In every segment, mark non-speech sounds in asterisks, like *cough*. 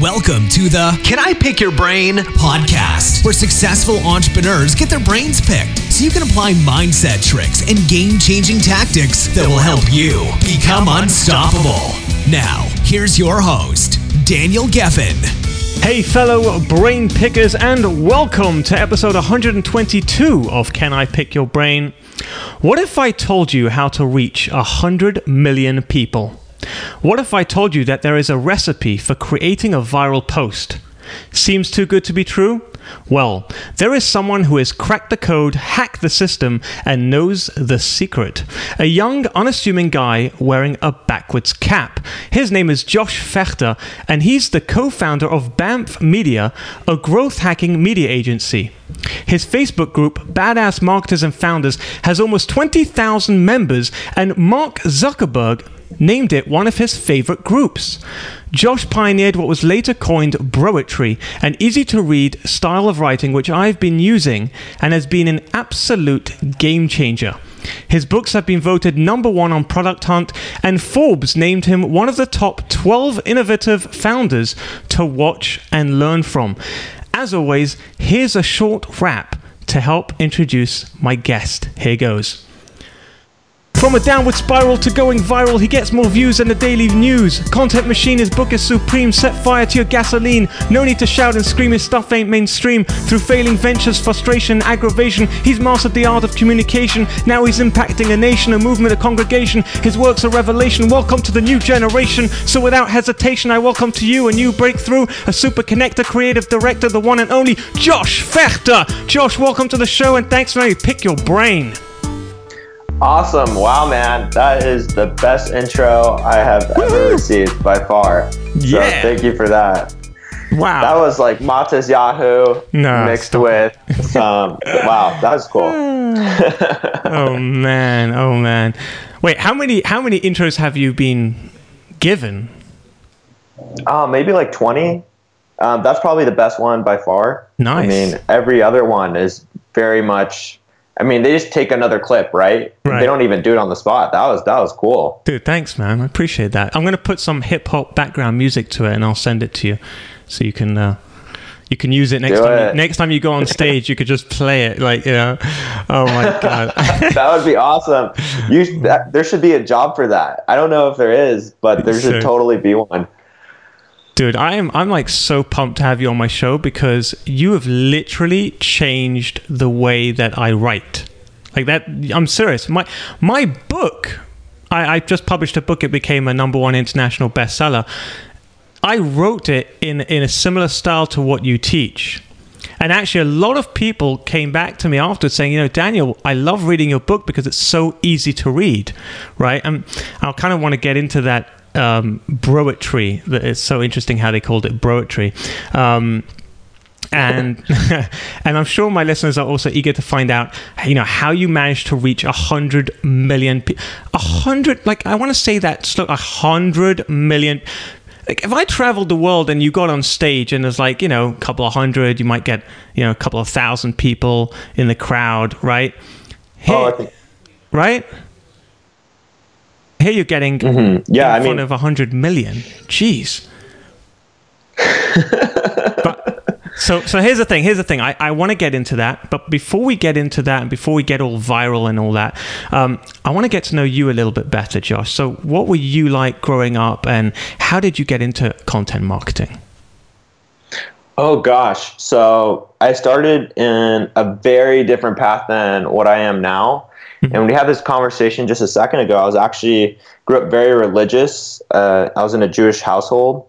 Welcome to the Can I Pick Your Brain podcast, where successful entrepreneurs get their brains picked so you can apply mindset tricks and game changing tactics that will help you become unstoppable. Now, here's your host, Daniel Geffen. Hey, fellow brain pickers, and welcome to episode 122 of Can I Pick Your Brain? What if I told you how to reach 100 million people? What if I told you that there is a recipe for creating a viral post? Seems too good to be true? Well, there is someone who has cracked the code, hacked the system, and knows the secret. A young, unassuming guy wearing a backwards cap. His name is Josh Fechter, and he's the co founder of BAMF Media, a growth hacking media agency. His Facebook group, Badass Marketers and Founders, has almost 20,000 members, and Mark Zuckerberg named it one of his favorite groups. Josh pioneered what was later coined broetry, an easy to read style of writing which I've been using and has been an absolute game changer. His books have been voted number one on Product Hunt, and Forbes named him one of the top 12 innovative founders to watch and learn from. As always, here's a short rap to help introduce my guest. Here goes. From a downward spiral to going viral, he gets more views than the daily news. Content machine, his book is supreme. Set fire to your gasoline. No need to shout and scream, his stuff ain't mainstream. Through failing ventures, frustration, aggravation, he's mastered the art of communication. Now he's impacting a nation, a movement, a congregation. His work's a revelation. Welcome to the new generation. So without hesitation, I welcome to you a new breakthrough, a super connector, creative director, the one and only Josh Fechter. Josh, welcome to the show and thanks for me pick your brain. Awesome. Wow, man. That is the best intro I have ever received by far. So Yeah. thank you for that. Wow. That was like Matisyahu No, mixed with some. wow, that was cool. *laughs* oh man, oh man. Wait, how many how many intros have you been given? Oh, maybe like 20. Um, that's probably the best one by far. Nice. I mean, every other one is very much. I mean, they just take another clip, right? Right. They don't even do it on the spot. That was that was cool. Dude, thanks man. I appreciate that. I'm going to put some hip hop background music to it and I'll send it to you so you can uh you can use it next Do time. it. You, next time you go on stage, you could just play it like, you know. Oh my *laughs* god. that would be awesome. You that, there should be a job for that. I don't know if there is, but there should Sure. totally be one. Dude, I am I'm like so pumped to have you on my show because you have literally changed the way that I write. Like that I'm serious. My my book I, I just published a book, it became a number one international bestseller. I wrote it in in a similar style to what you teach. And actually, a lot of people came back to me after saying, you know, Daniel, I love reading your book because it's so easy to read, right? And I kind of want to get into that um, broetry. That it's so interesting how they called it broetry. Um, and *laughs* and I'm sure my listeners are also eager to find out, you know, how you managed to reach a hundred million, a hundred. Like I want to say that slow, a hundred million. Like if I traveled the world and you got on stage and there's like you know a couple of hundred, you might get you know a couple of thousand people in the crowd, right? Here, Oh, think, right? Here you're getting yeah, in I front mean, of a hundred million. Jeez. *laughs* but so so here's the thing. Here's the thing. I, I want to get into that, but before we get into that, and before we get all viral and all that, um, I want to get to know you a little bit better, Josh. So what were you like growing up, and how did you get into content marketing? oh gosh. So I started in a very different path than what I am now. And we had this conversation just a second ago. I was actually grew up very religious. Uh, I was in a Jewish household,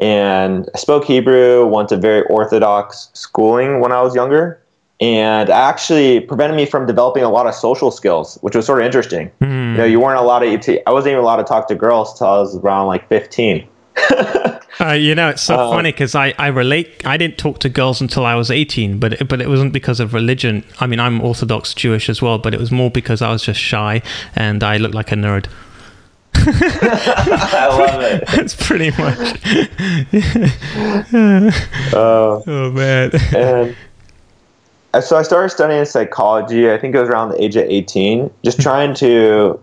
and I spoke Hebrew. Went to very orthodox schooling when I was younger, and actually prevented me from developing a lot of social skills, which was sort of interesting. You know, you weren't allowed to. I wasn't even allowed to talk to girls till I was around like fifteen. Uh, you know, it's so Um, funny because I, I relate. I didn't talk to girls until I was 18, but it, but it wasn't because of religion. I mean, I'm Orthodox Jewish as well, but it was more because I was just shy and I looked like a nerd. *laughs* I love it. *laughs* That's pretty much. *laughs* Uh, Oh man. and so I started studying psychology. I think it was around the age of 18, just trying to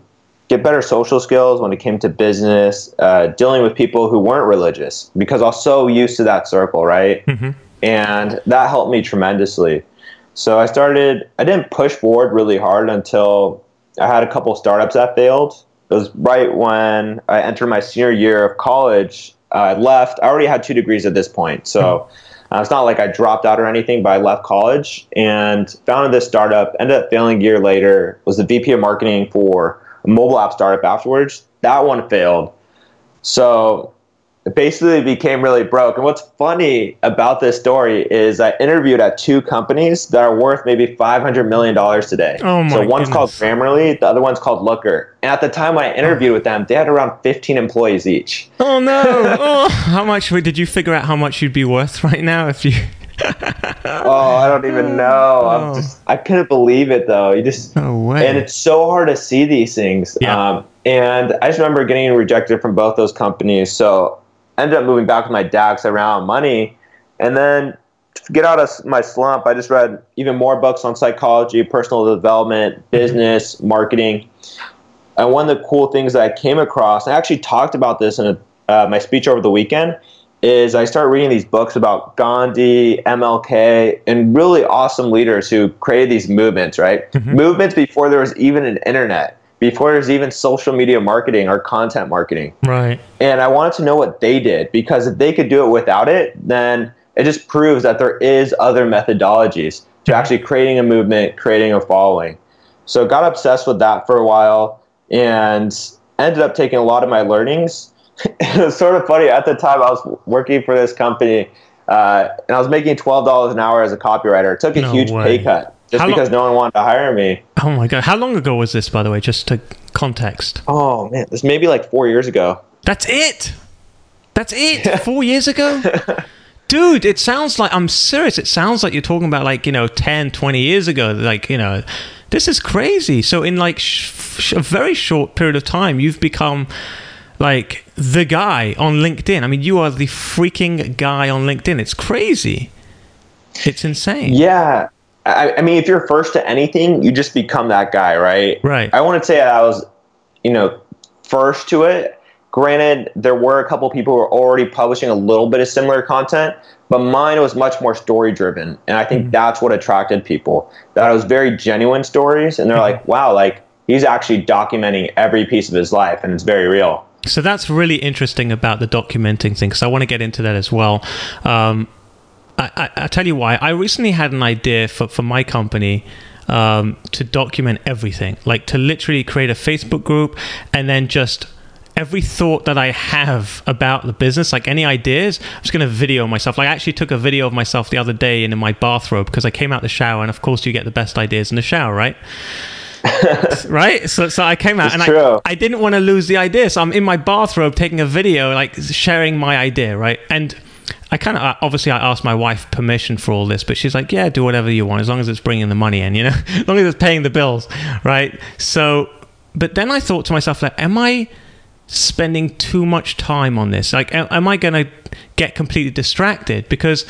get better social skills when it came to business, uh, dealing with people who weren't religious because I was so used to that circle, right? Mm-hmm. And that helped me tremendously. So I started, I didn't push forward really hard until I had a couple startups that failed. It was right when I entered my senior year of college. I left. I already had two degrees at this point. So mm-hmm. uh, it's not like I dropped out or anything, but I left college and founded this startup. Ended up failing a year later. Was the VP of marketing for a mobile app startup afterwards. That one failed. So it basically became really broke. And what's funny about this story is I interviewed at two companies that are worth maybe $500 million today. Oh my so one's goodness. called Grammarly, the other one's called Looker. And at the time when I interviewed with them, they had around 15 employees each. Oh no! *laughs* oh, how much did you figure out how much you'd be worth right now if you? Oh, I don't even know. I'm just, I couldn't believe it though. You just No way. and it's so hard to see these things. Yeah. Um, and I just remember getting rejected from both those companies. So I ended up moving back with my dad because I ran out of money. And then to get out of my slump, I just read even more books on psychology, personal development, business, marketing. And one of the cool things that I came across, I actually talked about this in a, uh, my speech over the weekend, is I started reading these books about Gandhi, MLK, and really awesome leaders who created these movements, right? Mm-hmm. Movements before there was even an internet, before there was even social media marketing or content marketing. right. And I wanted to know what they did because if they could do it without it, then it just proves that there is other methodologies to mm-hmm. actually creating a movement, creating a following. So got obsessed with that for a while and ended up taking a lot of my learnings. *laughs* it was sort of funny at the time I was working for this company uh, and I was making twelve dollars an hour as a copywriter. It took a No huge way. pay cut just How because no one wanted to hire me. Oh my god! How long ago was this, by the way? Just to context. Oh man, this may be like four years ago. That's it. That's it. *laughs* Four years ago. Dude, it sounds like I'm serious. It sounds like you're talking about like, you know, 10, 20 years ago. Like, you know, this is crazy. So, in like sh- sh- a very short period of time, you've become like the guy on LinkedIn. I mean, you are the freaking guy on LinkedIn. It's crazy. It's insane. Yeah. I, I mean, if you're first to anything, you just become that guy, right? Right. I want to say I was, you know, first to it. Granted, there were a couple people who were already publishing a little bit of similar content, but mine was much more story driven. And I think mm-hmm. that's what attracted people. That it was very genuine stories. And they're mm-hmm. like, wow, like he's actually documenting every piece of his life and it's very real. So that's really interesting about the documenting thing because I want to get into that as well. Um, I, I, I tell you why. I recently had an idea for, for my company um, to document everything, like to literally create a Facebook group and then just every thought that I have about the business, like any ideas, I'm just going to video myself. Like I actually took a video of myself the other day in, in my bathrobe because I came out the shower, and of course you get the best ideas in the shower, right? *laughs* right? So, so I came out It's and. I, I didn't want to lose the idea. So I'm in my bathrobe taking a video, like sharing my idea, right? And I kind of obviously I asked my wife permission for all this, but she's like, "Yeah, do whatever you want as long as it's bringing the money in, you know, *laughs* as long as it's paying the bills, right?" So, but then I thought to myself, like, am I spending too much time on this? Like, am I going to get completely distracted? Because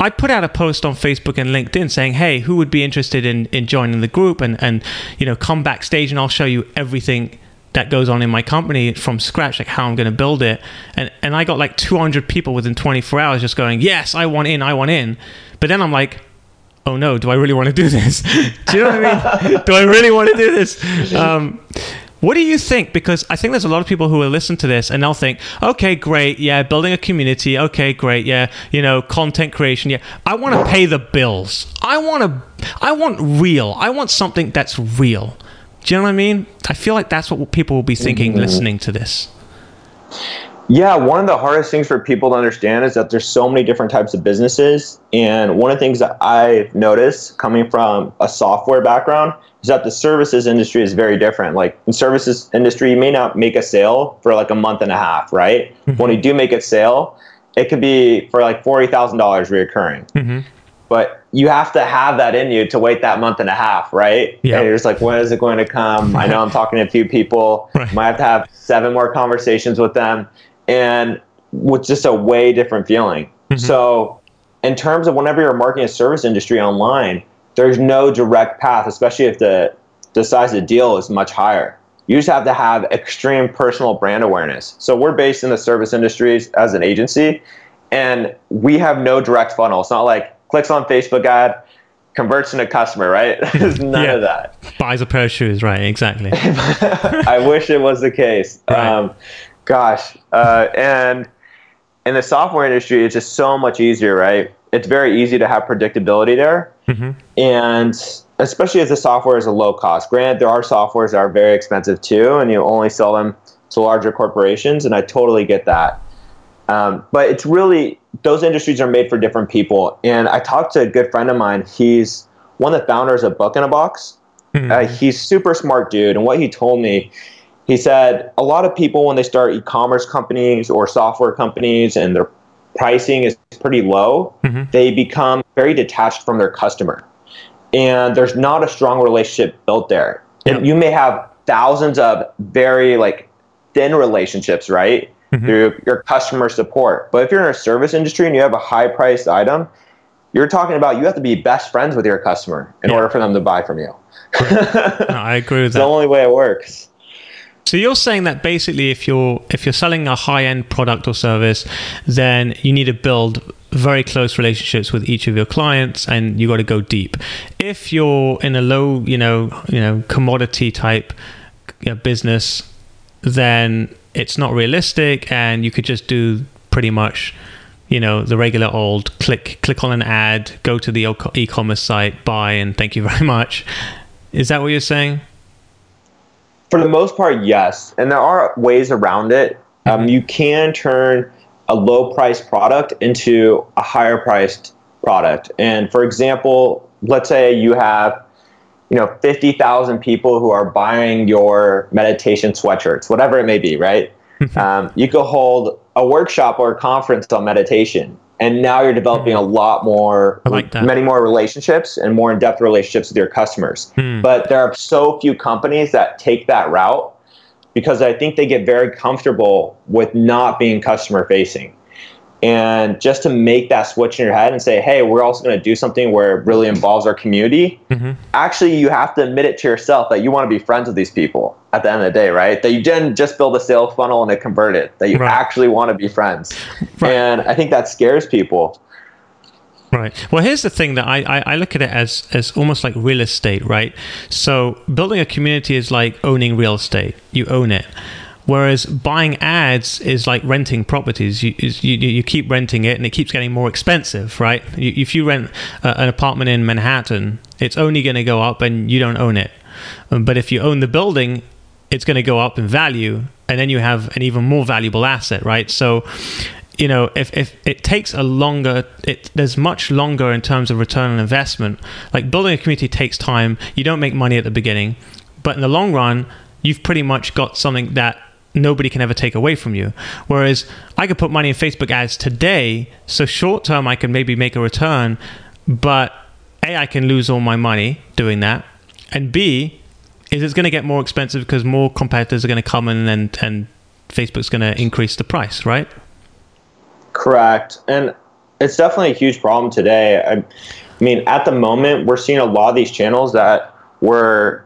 I put out a post on Facebook and LinkedIn saying, "Hey, who would be interested in in joining the group and and you know come backstage and I'll show you everything." that goes on in my company from scratch, like how I'm going to build it. And and I got like 200 people within 24 hours just going, yes, I want in, I want in. But then I'm like, oh no, do I really want to do this? *laughs* do you know what I mean? do I really want to do this? *laughs* Um, what do you think? Because I think there's a lot of people who will listen to this and they'll think, okay, great, yeah, building a community, okay, great, yeah, you know, content creation, yeah. I want to pay the bills. I want to, I want real. I want something that's real. Do you know what I mean? I feel like that's what people will be thinking listening to this. Yeah, one of the hardest things for people to understand is that there's so many different types of businesses. And one of the things that I've noticed coming from a software background is that the services industry is very different. Like in services industry, you may not make a sale for like a month and a half, right? Mm-hmm. When you do make a sale, it could be for like forty thousand dollars reoccurring. Mm-hmm. But you have to have that in you to wait that month and a half, right? Yeah. And you're just like, when is it going to come? I know I'm talking to a few people. *laughs* Right. Might have to have seven more conversations with them and with just a way different feeling. So, in terms of whenever you're marketing a service industry online, there's no direct path, especially if the the size of the deal is much higher. You just have to have extreme personal brand awareness. So we're based in the service industries as an agency, and we have no direct funnel. It's not like clicks on Facebook ad, converts into customer, right? *laughs* There's none yeah. of that. Buys a pair of shoes, right? Exactly. *laughs* I wish it was the case. Right. Um, gosh, uh, and in the software industry, it's just so much easier, right? It's very easy to have predictability there, mm-hmm. and especially as the software is a low cost. Granted, there are softwares that are very expensive too, and you only sell them to larger corporations, and I totally get that. Um, but it's really those industries are made for different people. And I talked to a good friend of mine. He's one of the founders of Book in a Box. Mm-hmm. Uh, he's super smart dude, and what he told me, he said a lot of people when they start e-commerce companies or software companies and their pricing is pretty low, mm-hmm. they become very detached from their customer and there's not a strong relationship built there. Yep. And you may have thousands of very like thin relationships, right? Mm-hmm. Through your customer support. But if you're in a service industry and you have a high priced item, you're talking about you have to be best friends with your customer in yeah. order for them to buy from you. *laughs* no, I agree with it's that. the only way it works. So you're saying that basically if you're if you're selling a high-end product or service, then you need to build very close relationships with each of your clients and you got to go deep. If you're in a low, you know, you know, commodity type you know, business, then it's not realistic and you could just do pretty much you know the regular old click click on an ad go to the e-commerce site buy and thank you very much is that what you're saying for the most part yes and there are ways around it um, mm-hmm. you can turn a low priced product into a higher priced product. And for example, let's say you have you know 50,000 people who are buying your meditation sweatshirts, whatever it may be, right? *laughs* um, you could hold a workshop or a conference on meditation, and now you're developing a lot more, like many more relationships and more in-depth relationships with your customers. Hmm. But there are so few companies that take that route because I think they get very comfortable with not being customer facing. And just to make that switch in your head and say, hey, we're also going to do something where it really involves our community, mm-hmm. actually, you have to admit it to yourself that you want to be friends with these people at the end of the day, right? That you didn't just build a sales funnel and it converted, that you right. actually want to be friends. Right. And I think that scares people. Right. Well, here's the thing that I, I, I, look at it as, as almost like real estate, right? So building a community is like owning real estate. You own it. Whereas buying ads is like renting properties. You, you, you keep renting it and it keeps getting more expensive, right? You, if you rent a, an apartment in Manhattan, it's only going to go up and you don't own it. Um, but if you own the building, it's going to go up in value and then you have an even more valuable asset, right? So you know, if, if it takes a longer, it, there's much longer in terms of return on investment. Like building a community takes time. You don't make money at the beginning, but in the long run, you've pretty much got something that nobody can ever take away from you. Whereas I could put money in Facebook ads today, so short term I can maybe make a return, but A, I can lose all my money doing that, and B, is it's going to get more expensive because more competitors are going to come in and, and Facebook's going to increase the price, right? Correct. And it's definitely a huge problem today. I, I mean, at the moment, we're seeing a lot of these channels that were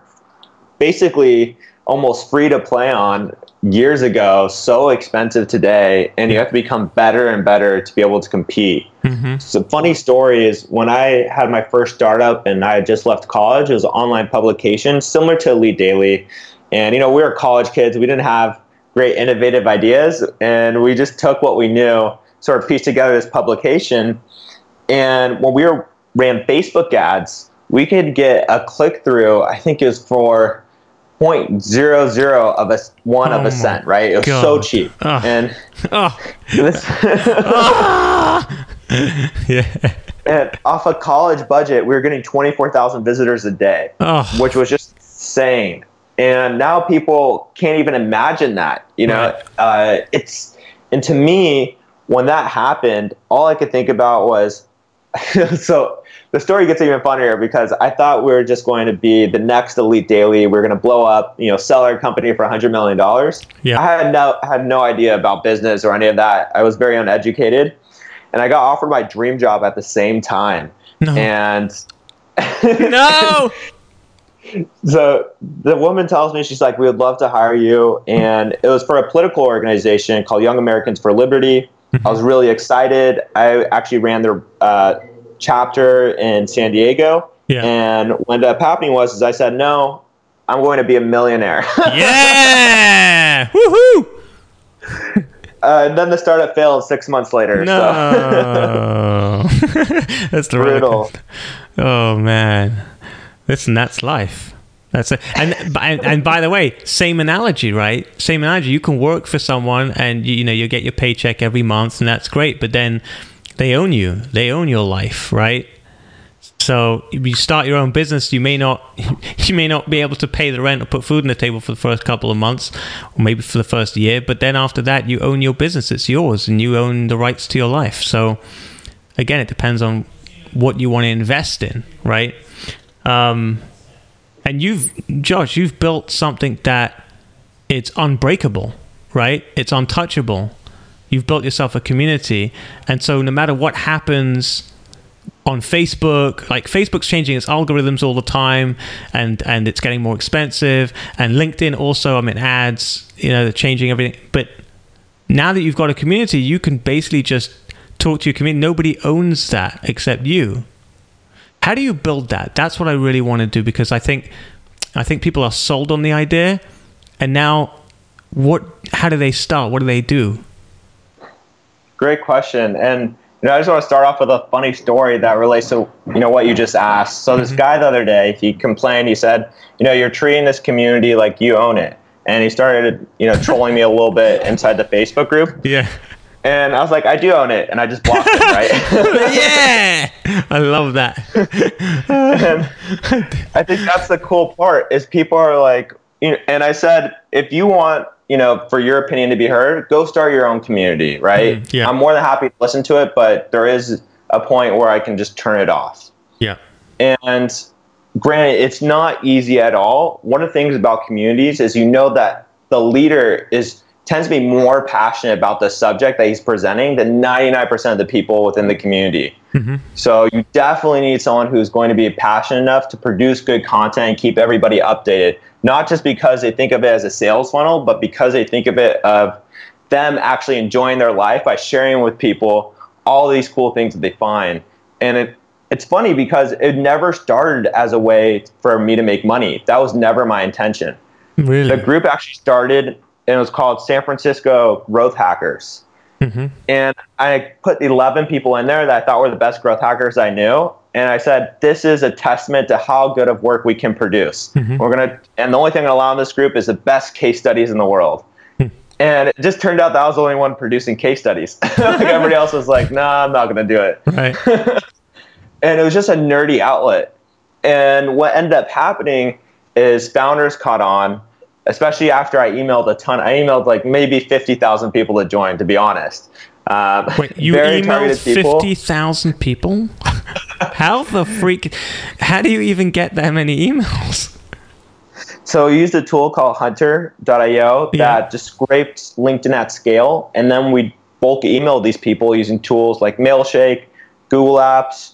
basically almost free to play on years ago, so expensive today, and you have to become better and better to be able to compete. Mm-hmm. So, funny story is when I had my first startup and I had just left college, it was an online publication similar to Elite Daily. And, you know, we were college kids, we didn't have great innovative ideas, and we just took what we knew sort of pieced together this publication. And when we were, ran Facebook ads, we could get a click through, I think it was for 0.00 of a one oh of a oh cent, right? It was God. so cheap. Oh. And oh. This *laughs* *laughs* *laughs* yeah. And off a college budget, we were getting 24,000 visitors a day, oh. which was just insane. And now people can't even imagine that. You know, right. uh, it's and to me, when that happened, all I could think about was *laughs* so the story gets even funnier because I thought we were just going to be the next Elite Daily. We are going to blow up, you know, sell our company for $100 million. Yeah. I had no, had no idea about business or any of that. I was very uneducated. And I got offered my dream job at the same time. No. And *laughs* no. *laughs* so the woman tells me she's like, "We would love to hire you," and it was for a political organization called Young Americans for Liberty. I was really excited. I actually ran their uh, chapter in San Diego, Yeah. and what ended up happening was, is I said, "No, I'm going to be a millionaire." *laughs* Yeah! Woohoo! Uh, and then the startup failed six months later. So. No. *laughs* that's the Brutal. *laughs* Oh man, listen, that's life. That's it. And, and and by the way, same analogy, right? Same analogy. You can work for someone, and you, you know you get your paycheck every month, and that's great. But then they own you. They own your life, right? So if you start your own business, you may not *laughs* you may not be able to pay the rent or put food on the table for the first couple of months, or maybe for the first year. But then after that, you own your business; it's yours, and you own the rights to your life. So again, it depends on what you want to invest in, right? Um, and you've, Josh, you've built something that it's unbreakable, right? It's untouchable. You've built yourself a community, and so no matter what happens on Facebook, like Facebook's changing its algorithms all the time, and and it's getting more expensive. And LinkedIn also, I mean, ads, you know, they're changing everything. But now that you've got a community, you can basically just talk to your community. Nobody owns that except you. How do you build that? That's what I really want to do because I think I think people are sold on the idea, and now what? How do they start? What do they do? Great question. And you know, I just want to start off with a funny story that relates to you know what you just asked. So this mm-hmm. guy the other day, he complained. He said, you know, you're treating this community like you own it, and he started you know trolling me a little bit inside the Facebook group. Yeah. And I was like, I do own it, and I just blocked him, right? *laughs* yeah, I love that. and I think that's the cool part is people are like, you know, and I said, if you want, you know, for your opinion to be heard, go start your own community, right? Mm, yeah. I'm more than happy to listen to it, but there is a point where I can just turn it off. Yeah, And granted, it's not easy at all. One of the things about communities is you know that the leader is tends to be more passionate about the subject that he's presenting than 99% of the people within the community. So you definitely need someone who's going to be passionate enough to produce good content and keep everybody updated. Not just because they think of it as a sales funnel, but because they think of it of them actually enjoying their life by sharing with people all these cool things that they find. And it it's funny because it never started as a way for me to make money. That was never my intention. really. The group actually started and it was called San Francisco Growth Hackers. Mm-hmm. And I put 11 people in there that I thought were the best growth hackers I knew. And I said, this is a testament to how good of work we can produce. We're going to, and the only thing I allow in this group is the best case studies in the world. And it just turned out that I was the only one producing case studies. *laughs* like everybody else was like, nah, I'm not going to do it right. *laughs* and it was just a nerdy outlet. And what ended up happening is founders caught on, especially after I emailed a ton. I emailed like maybe fifty thousand people to join. To be honest, um, Wait, you emailed fifty thousand people? *laughs* how the freak? How do you even get that many emails? So we used a tool called Hunter.io Yeah. that just scraped LinkedIn at scale, and then we bulk emailed these people using tools like Mailshake, Google Apps,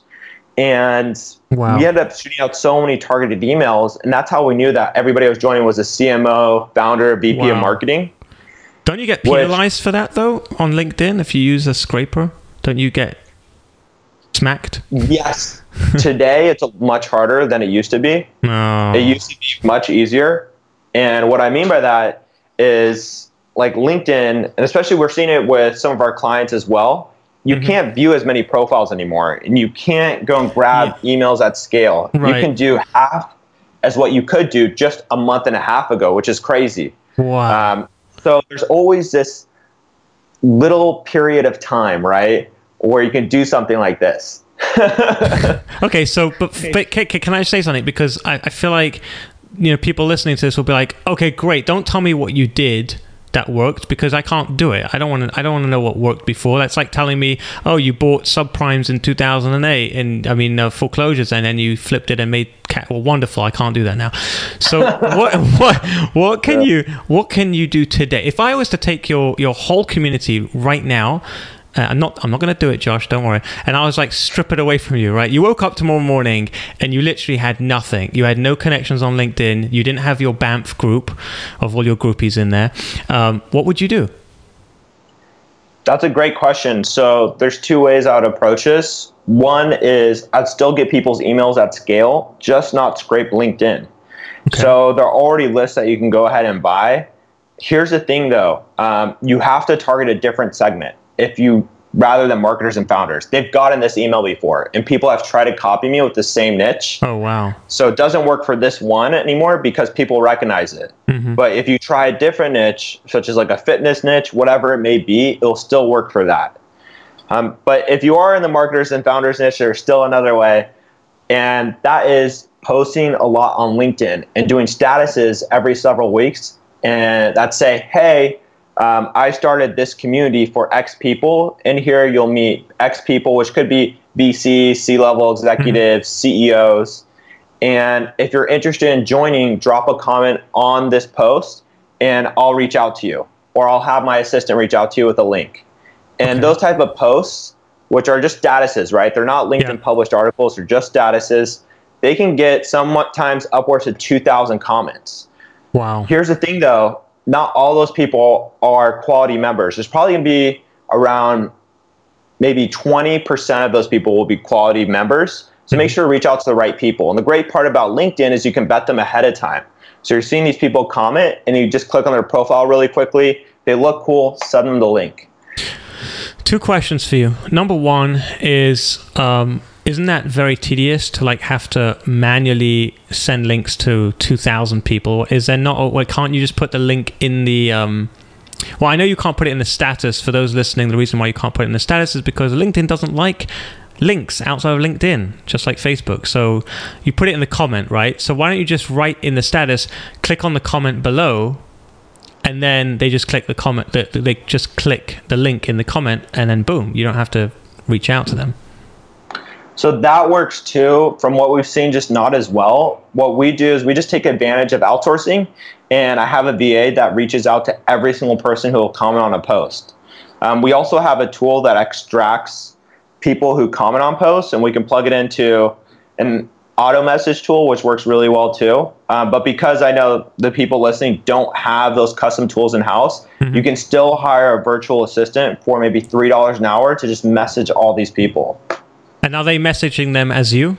and Wow. we ended up shooting out so many targeted emails, and that's how we knew that everybody I was joining was a CMO, founder, VP of marketing. Don't you get Which- penalized for that though on LinkedIn if you use a scraper? Don't you get smacked? Yes. Today it's much harder than it used to be. No. It used to be much easier. And what I mean by that is like LinkedIn, and especially we're seeing it with some of our clients as well. You can't view as many profiles anymore, and you can't go and grab emails at scale. Right. You can do half as what you could do just a month and a half ago, which is crazy. wow. Um, so there's always this little period of time, right, where you can do something like this. *laughs* Okay, so but, but can, can I say something because I, I feel like you know people listening to this will be like, okay, great. Don't tell me what you did that worked because I can't do it. I don't want to. I don't want to know what worked before. That's like telling me, oh, you bought subprimes in 2008 and I mean uh, foreclosures, and then you flipped it and made cat. Well, wonderful. I can't do that now. So *laughs* what what what can you what can you do today? If I was to take your your whole community right now Uh, I'm not. I'm not going to do it, Josh. Don't worry. And I was like, strip it away from you, right? You woke up tomorrow morning and you literally had nothing. You had no connections on LinkedIn. You didn't have your BAMF group of all your groupies in there. Um, what would you do? That's a great question. So there's two ways I would approach this. One is I'd still get people's emails at scale, just not scrape LinkedIn. Okay. So there are already lists that you can go ahead and buy. Here's the thing though, um, you have to target a different segment. If you rather than marketers and founders. They've gotten this email before, and people have tried to copy me with the same niche. Oh, wow. So it doesn't work for this one anymore because people recognize it. Mm-hmm. But if you try a different niche, such as like a fitness niche, whatever it may be, it'll still work for that. Um, but if you are in the marketers and founders niche, there's still another way, and that is posting a lot on LinkedIn and doing statuses every several weeks. And that say, hey, um, I started this community for X people, In here you'll meet X people, which could be VC, C level executives, mm-hmm. CEOs. And if you're interested in joining, drop a comment on this post, and I'll reach out to you, or I'll have my assistant reach out to you with a link. And okay. those type of posts, which are just statuses, right? They're not LinkedIn yeah. published articles; they're just statuses. They can get sometimes upwards of 2,000 comments. Wow. Here's the thing, though not all those people are quality members. There's probably going to be around maybe 20% of those people will be quality members. So make mm-hmm. sure to reach out to the right people. And the great part about LinkedIn is you can bet them ahead of time. So you're seeing these people comment and you just click on their profile really quickly. They look cool, send them the link. Two questions for you. Number one is um, isn't that very tedious to like have to manually send links to 2000 people? Is there not why can't you just put the link in the um well i know you can't put it in the status. For those listening the reason why you can't put it in the status is because linkedin doesn't like links outside of linkedin just like facebook. So you put it in the comment right? So why don't you just write in the status click on the comment below and then they just click the comment they just click the link in the comment and then boom you don't have to reach out to them so that works too. From what we've seen, just not as well. What we do is we just take advantage of outsourcing, and I have a VA that reaches out to every single person who will comment on a post. Um, we also have a tool that extracts people who comment on posts, and we can plug it into an auto message tool, which works really well too. Um, but because I know the people listening don't have those custom tools in house, mm-hmm. you can still hire a virtual assistant for maybe $3 an hour to just message all these people. And are they messaging them as you?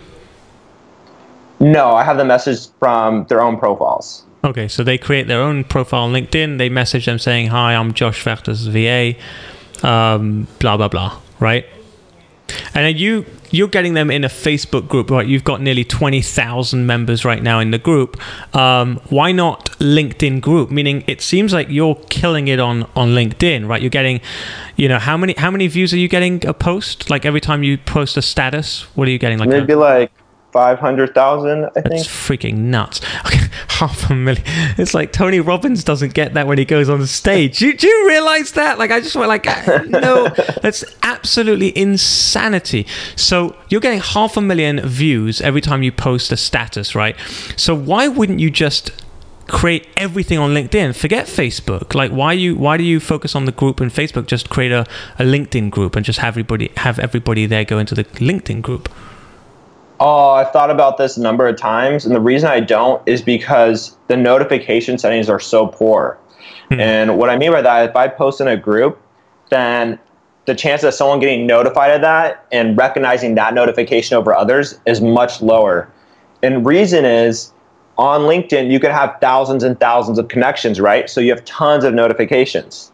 No, I have the message from their own profiles. Okay, so they create their own profile on LinkedIn. They message them saying, "Hi, I'm Josh Fechter's, VA," um, blah blah blah, right? And then you you're getting them in a Facebook group, right? You've got nearly twenty thousand members right now in the group. Um, why not LinkedIn group? Meaning, it seems like you're killing it on on LinkedIn, right? You're getting, you know, how many how many views are you getting a post? Like every time you post a status, what are you getting? Like maybe a, like five hundred thousand. I think it's freaking nuts. *laughs* Okay, half a million. It's like Tony Robbins doesn't get that when he goes on the stage. do, do you realize that? Like, I just went like, uh, no, *laughs* that's absolutely insanity. So you're getting half a million views every time you post a status, right? So why wouldn't you just create everything on LinkedIn. Forget Facebook. Like why you why do you focus on the group in Facebook? Just create a, a LinkedIn group and just have everybody have everybody there go into the LinkedIn group. Oh, I've thought about this a number of times, and the reason I don't is because the notification settings are so poor. Mm-hmm. And what I mean by that, if I post in a group, then the chance of someone getting notified of that and recognizing that notification over others is much lower. And reason is on LinkedIn, you can have thousands and thousands of connections, right? So you have tons of notifications.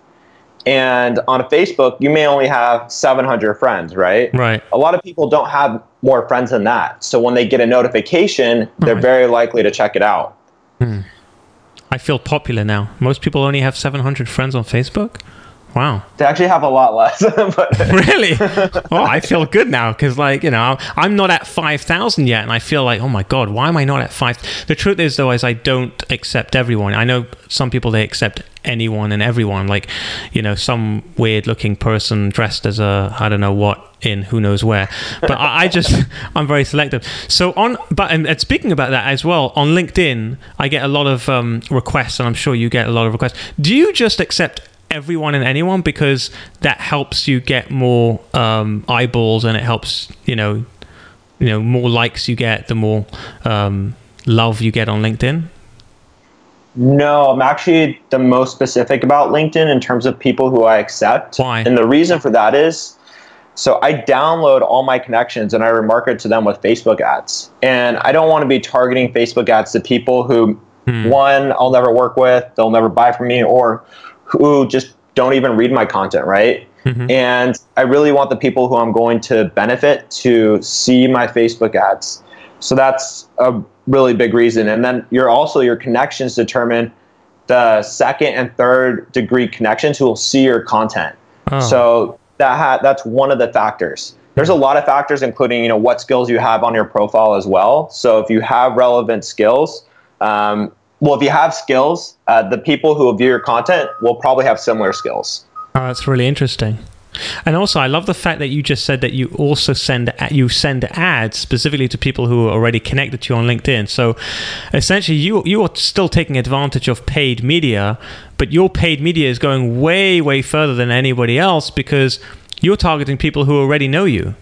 And on Facebook, you may only have 700 friends, right? Right. A lot of people don't have more friends than that. So when they get a notification, they're right. very likely to check it out. Hmm. I feel popular now. Most people only have 700 friends on Facebook. Wow. They actually have a lot less. *laughs* really? *laughs* Well, I feel good now because, like, you know, I'm not at 5,000 yet. And I feel like, oh my God, why am I not at 5? The truth is, though, is I don't accept everyone. I know some people, they accept anyone and everyone. Like, you know, some weird looking person dressed as a, I don't know what, in who knows where. But I, I, just, *laughs* I'm very selective. So on, but, and, and, speaking about that as well, on LinkedIn, I get a lot of um, requests, and I'm sure you get a lot of requests. Do you just accept everyone and anyone because that helps you get more um, eyeballs and it helps you know you know more likes you get the more um, love you get on linkedin no i'm actually the most specific about linkedin in terms of people who i accept Why? and the reason for that is so I download all my connections and I remarket to them with Facebook ads. And I don't want to be targeting Facebook ads to people who, Hmm. one, I'll never work with, they'll never buy from me, or who just don't even read my content, right? Mhm. And I really want the people who I'm going to benefit to see my Facebook ads. So that's a really big reason. And then you're also your connections determine the second and third degree connections who will see your content. Oh. So that ha- that's one of the factors. There's a lot of factors, including you know what skills you have on your profile as well. So if you have relevant skills, um, well, if you have skills, uh, the people who view your content will probably have similar skills. Oh, that's really interesting. And also, I love the fact that you just said that you also send you send ads specifically to people who are already connected to you on LinkedIn. So, essentially, you you are still taking advantage of paid media, but your paid media is going way way further than anybody else because you're targeting people who already know you.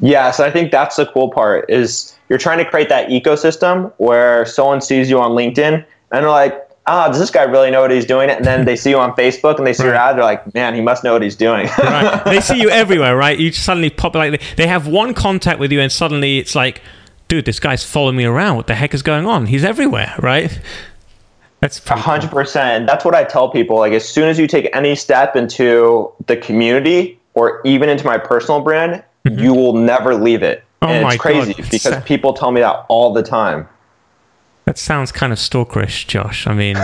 Yeah, so I think that's the cool part is you're trying to create that ecosystem where someone sees you on LinkedIn and they're like, ah, does this guy really know what he's doing? And then they see you on Facebook and they see your ad, they're like, man, he must know what he's doing. right. *laughs* They see you everywhere, right? You suddenly pop like they have one contact with you, and suddenly it's like, dude, this guy's following me around. What the heck is going on? He's everywhere, right? That's A hundred percent. That's what I tell people. Like as soon as you take any step into the community or even into my personal brand, you will never leave it. Mm-hmm. Oh and it's crazy God. because people tell me that all the time. That sounds kind of stalkerish, Josh. I mean,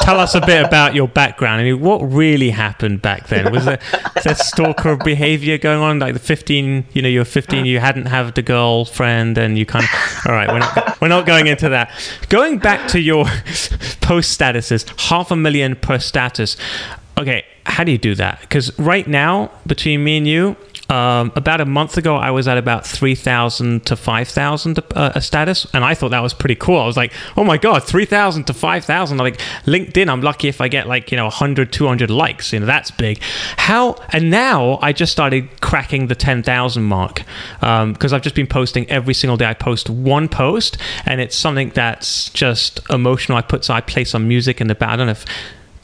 tell us a bit about your background. I mean, what really happened back then? Was there, was there stalker behavior going on? Like the 15, you know, you're 15, you hadn't had the girlfriend, and you kind of. All right, we're not, we're not going into that. Going back to your post statuses, half a million per status. Okay, how do you do that? Because right now, between me and you, um, about a month ago, I was at about 3,000 to 5,000 uh, a status, and I thought that was pretty cool. I was like, oh my God, 3,000 to 5,000. Like LinkedIn, I'm lucky if I get like, you know, 100, 200 likes. You know, that's big. How, and now I just started cracking the 10,000 mark because I've just been posting every single day. I post one post, and it's something that's just emotional. I put, so I play some music in the background. I don't know if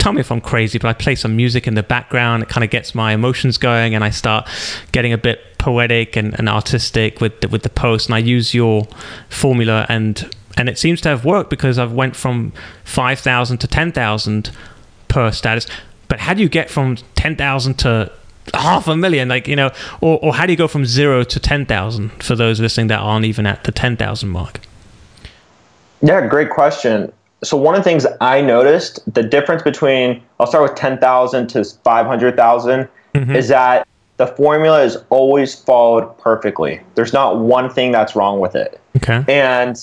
tell me if I'm crazy, but I play some music in the background. It kind of gets my emotions going, and I start getting a bit poetic and, and artistic with the, with the post. And I use your formula, and and it seems to have worked because I've went from five thousand to ten thousand per status. But how do you get from ten thousand to half a million like you know or, or how do you go from zero to 10,000 for those listening that aren't even at the 10,000 mark Yeah, great question. So one of the things I noticed, the difference between I'll start with ten thousand to five hundred mm-hmm. is that the formula is always followed perfectly. There's not one thing that's wrong with it. okay And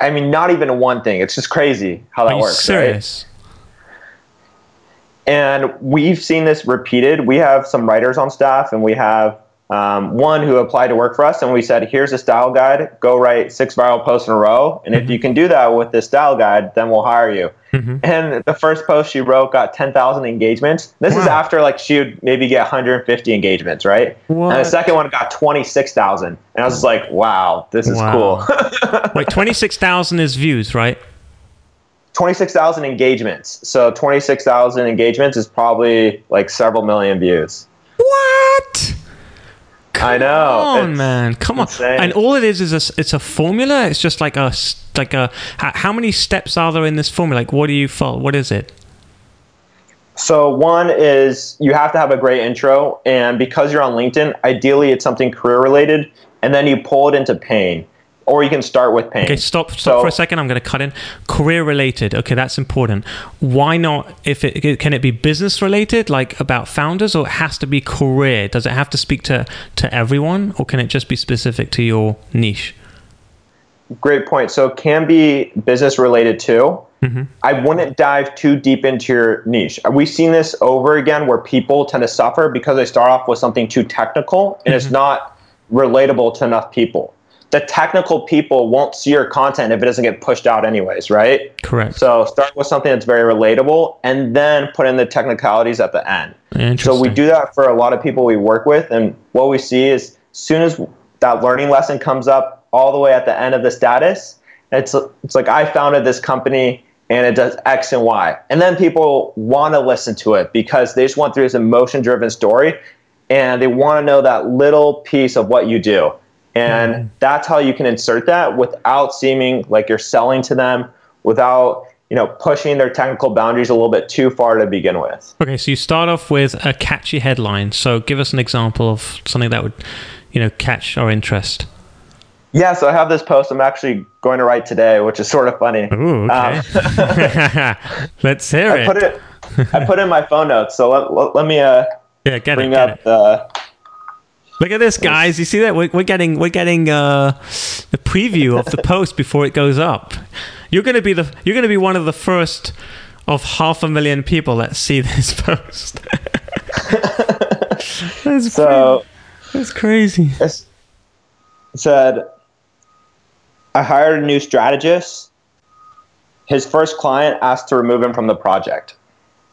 I mean not even one thing. It's just crazy how that works. Right? serious And we've seen this repeated. We have some writers on staff, and we have um, one who applied to work for us, and we said, "Here's a style guide. Go write six viral posts in a row, and if you can do that with this style guide, then we'll hire you." And the first post she wrote got 10,000 engagements. This is after like she would maybe get 150 engagements, right? And the second one got 26,000, and I was just like, "Wow, this is Wow. cool." *laughs* wait 26,000 is views right 26,000 engagements. So 26,000 engagements is probably like several million views. What? I know. Come on, It's man. Come on. And all it is is a, it's a formula. It's just like a like a. How, how many steps are there in this formula? Like, what do you follow? What is it? So one is you have to have a great intro, and because you're on LinkedIn, ideally it's something career related, and then you pull it into pain, or you can start with pain. Okay, stop. Stop So- for a second. I'm going to cut in. Career related. Okay, that's important. Why not? If it can it be business related, like about founders, or it has to be career? Does it have to speak to to everyone, or can it just be specific to your niche? Great point. So it can be business related too. Mm-hmm. I wouldn't dive too deep into your niche. We've seen this over again where people tend to suffer because they start off with something too technical and Mm-hmm. it's not relatable to enough people. The technical people won't see your content if it doesn't get pushed out anyways, right? Correct. So start with something that's very relatable and then put in the technicalities at the end. So we do that for a lot of people we work with and what we see is as soon as that learning lesson comes up all the way at the end of the status, it's it's like I founded this company and it does X and Y. And then people want to listen to it because they just went through this emotion driven story and they want to know that little piece of what you do. And that's how you can insert that without seeming like you're selling to them, without you know pushing their technical boundaries a little bit too far to begin with. Okay, so you start off with a catchy headline. So give us an example of something that would, you know, catch our interest. Yeah, so I have this post I'm actually going to write today, which is sort of funny. Ooh, okay. Um, *laughs* *laughs* Let's hear I it. Put it. I put in my phone notes, so let, let, let me uh, *laughs* yeah, get bring it, up it. the. Look at this, guys! You see that? We're, we're getting we're getting uh, the preview of the post before it goes up. You're gonna be the you're gonna be one of the first of half a million people that see *laughs* this post. *laughs* That's so. Crazy. That's crazy. It said I hired a new strategist. His first client asked to remove him from the project.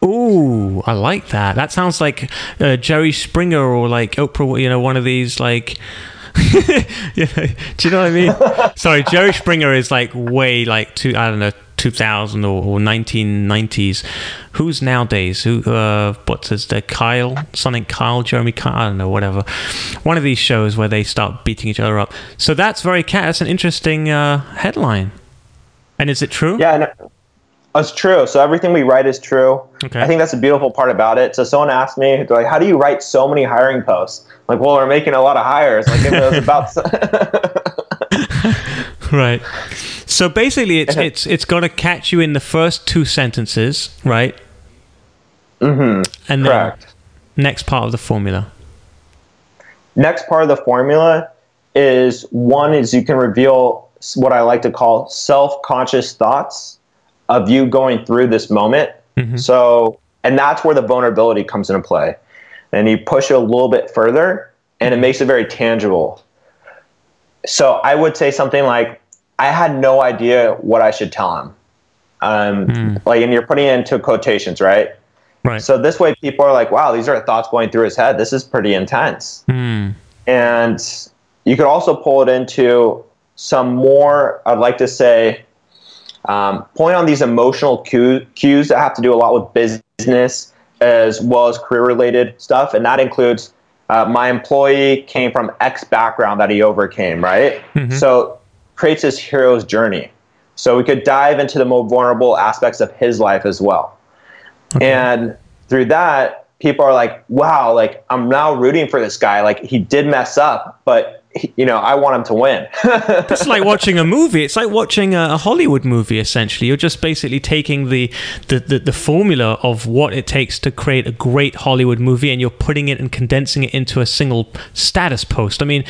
Ooh, I like that. That sounds like uh, Jerry Springer or like Oprah, you know, one of these like. *laughs* do you know what I mean? *laughs* Sorry, Jerry Springer is like way like two. I don't know, 2000 or, or 1990s. Who's nowadays? Who? Uh, what's his? The Kyle, something Kyle, Jeremy Kyle. I don't know, whatever. One of these shows where they start beating each other up. So that's very cat. That's an interesting uh, headline. And is it true? Yeah. No, it's true. So everything we write is true. Okay. I think that's the beautiful part about it. So someone asked me, they're like, "How do you write so many hiring posts?" I'm like, well, we're making a lot of hires. Like it was about. *laughs* *laughs* right. So basically, it's it's it's got to catch you in the first two sentences, right? Mm-hmm. And then Correct. next part of the formula. Next part of the formula is one is you can reveal what I like to call self-conscious thoughts of you going through this moment. Mm-hmm. So, and that's where the vulnerability comes into play. And you push it a little bit further and it makes it very tangible. So, I would say something like, I had no idea what I should tell him. Um, Mm. Like, and you're putting it into quotations, right? Right. So, this way people are like, wow, these are thoughts going through his head. This is pretty intense. Hmm. And you could also pull it into some more, I'd like to say, um, point on these emotional cue, cues that have to do a lot with business as well as career related stuff. And that includes uh, my employee came from X background that he overcame, right? Mhm. So creates this hero's journey. So we could dive into the more vulnerable aspects of his life as well. And through that, people are like, wow, like I'm now rooting for this guy. Like he did mess up, but you know, I want him to win. *laughs* It's like watching a movie. It's like watching a, Hollywood movie. Essentially, you're just basically taking the, the, the the formula of what it takes to create a great Hollywood movie, and you're putting it and condensing it into a single status post. I mean,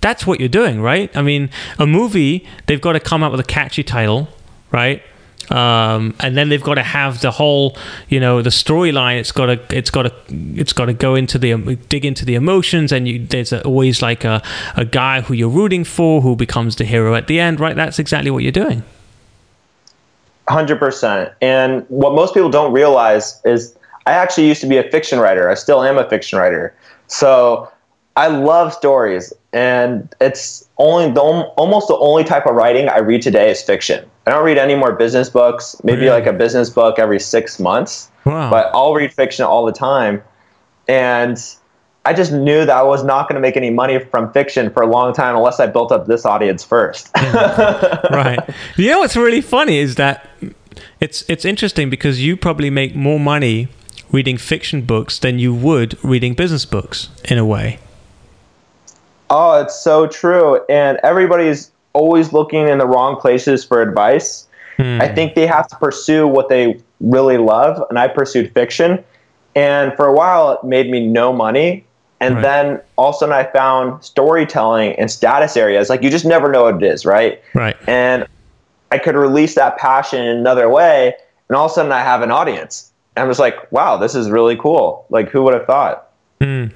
that's what you're doing, right? I mean, a movie they've got to come up with a catchy title, right? Um, and then they've got to have the whole, you know, the storyline. It's got to, it's got to, it's got to go into the, dig into the emotions. And you, there's always like a, a guy who you're rooting for who becomes the hero at the end, right? That's exactly what you're doing. 100%. And what most people don't realize is I actually used to be a fiction writer. I still am a fiction writer. So I love stories. And it's only the, almost the only type of writing I read today is fiction. I don't read any more business books, maybe Really? like a business book every six months. Wow. But I'll read fiction all the time. And I just knew that I was not going to make any money from fiction for a long time unless I built up this audience first. *laughs* right. You know what's really funny is that it's it's interesting because you probably make more money reading fiction books than you would reading business books in a way. Oh, it's so true. And everybody's always looking in the wrong places for advice. Hmm. I think they have to pursue what they really love. And I pursued fiction. And for a while, it made me no money. And Right. then all of a sudden, I found storytelling and status areas. Like you just never know what it is, right? Right. And I could release that passion in another way. And all of a sudden, I have an audience. And I'm just like, wow, this is really cool. Like, who would have thought? Hmm.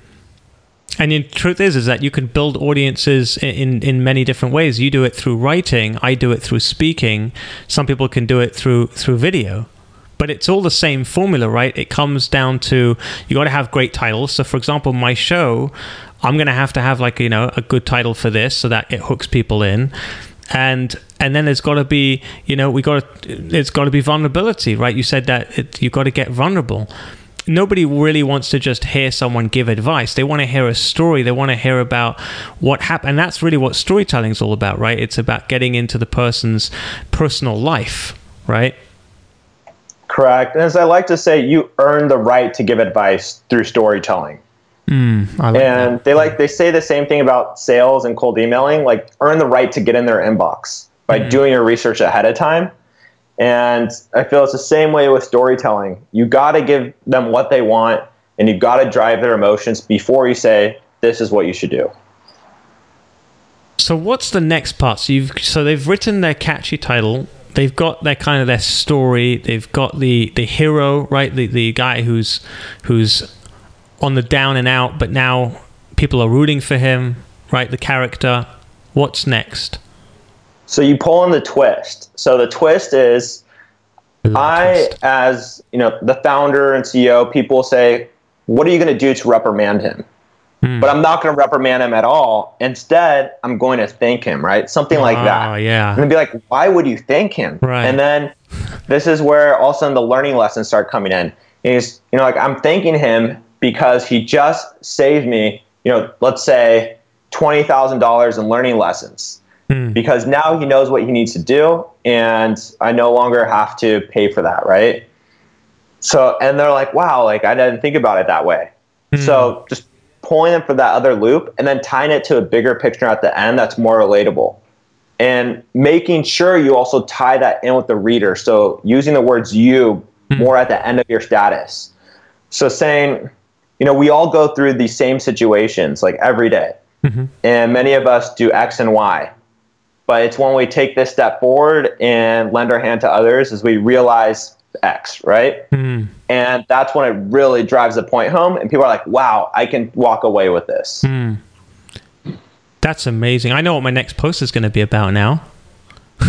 And the truth is, is that you can build audiences in, in many different ways. You do it through writing. I do it through speaking. Some people can do it through through video. But it's all the same formula, right? It comes down to you got to have great titles. So, for example, my show, I'm going to have to have like you know a good title for this so that it hooks people in and and then there's got to be you know we got it's got to be vulnerability right you said that it, you got to get vulnerable nobody really wants to just hear someone give advice. They want to hear a story. They want to hear about what happened and that's really what storytelling is all about right? It's about getting into the person's personal life right? Correct. And as i like to say you earn the right to give advice through storytelling. Mm, like and that. they like they say the same thing about sales and cold emailing like earn the right to get in their inbox by Mm-hmm. doing your research ahead of time and i feel it's the same way with storytelling you got to give them what they want and you got to drive their emotions before you say this is what you should do So what's the next part? So you've so they've written their catchy title. They've got their kind of their story. They've got the the hero, right? The the guy who's who's on the down and out, but now people are rooting for him, right? The character. What's next? so you pull in the twist so the twist is I, as you know, the founder and CEO, people say, "What are you going to do to reprimand him?" But I'm not going to reprimand him at all. Instead, I'm going to thank him, right? Something like Ah, that. yeah. I'm going to be like, "Why would you thank him?" Right. And then this is where all of a sudden the learning lessons start coming in. Is you know, like I'm thanking him because he just saved me. You know, let's say twenty thousand dollars in learning lessons Hmm. because now he knows what he needs to do and I no longer have to pay for that, right? So and they're like, wow, like I didn't think about it that way. Hmm. So just pulling them for that other loop and then tying it to a bigger picture at the end that's more relatable. And making sure you also tie that in with the reader. So using the words you hmm. more at the end of your status. So saying, you know, we all go through these same situations like every day. Mm-hmm. And many of us do X and Y but it's when we take this step forward and lend our hand to others as we realize X, right? Hmm. And that's when it really drives the point home, and people are like, "Wow, I can walk away with this." Hmm. That's amazing. I know what my next post is going to be about now. *laughs*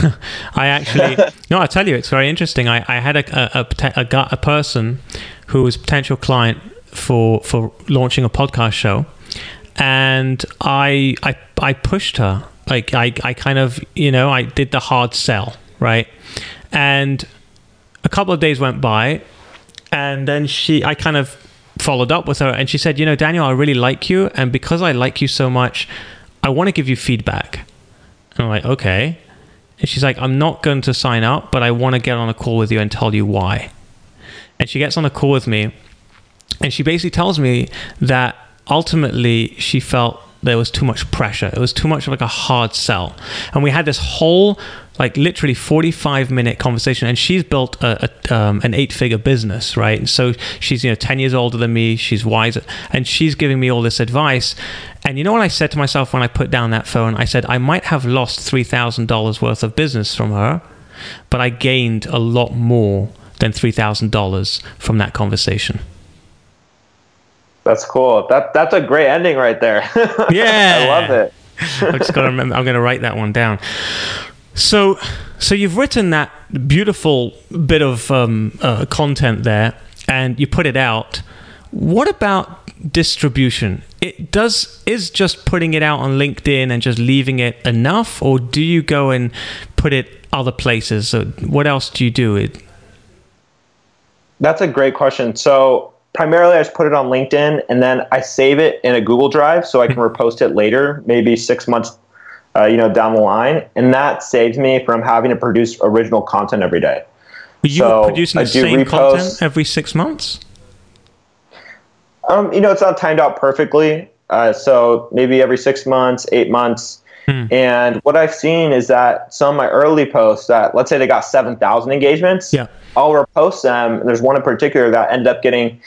I actually *laughs* no, I tell you, it's very interesting. I, I had a a, a, a, a person who was potential client for for launching a podcast show, and I I I pushed her. Like I I kind of you know I did the hard sell right, and a couple of days went by, and then she I kind of followed up with her, and she said, you know, Daniel, I really like you, and because I like you so much, I want to give you feedback. And I'm like, okay. And she's like, I'm not going to sign up, but I want to get on a call with you and tell you why. And she gets on a call with me, and she basically tells me that ultimately she felt there was too much pressure. It was too much of like a hard sell. And we had this whole, like literally 45 minute conversation. And she's built a, a, um, an eight figure business, right? And so she's, you know, 10 years older than me. She's wiser. And she's giving me all this advice. And you know what I said to myself when I put down that phone? I said, I might have lost $3,000 worth of business from her, but I gained a lot more than $3,000 from that conversation. That's cool. That that's a great ending right there. *laughs* Yeah. I love it. I just got to remember. I'm going to write that one down. So, so you've written that beautiful bit of um, uh, content there, and you put it out. What about distribution? It does is just putting it out on LinkedIn and just leaving it enough, or do you go and put it other places? So what else do you do? It That's a great question. So primarily, I just put it on LinkedIn, and then I save it in a Google Drive so I can *laughs* repost it later, maybe six months, uh, you know, down the line, and that saves me from having to produce original content every day. you So, producing I the same reposts. content every six months? Um, you know, it's not timed out perfectly. Uh, so maybe every six months, eight months. Hmm. And what I've seen is that some of my early posts that, let's say they got 7,000 engagements, Yeah. I'll repost them. And there's one in particular that ended up getting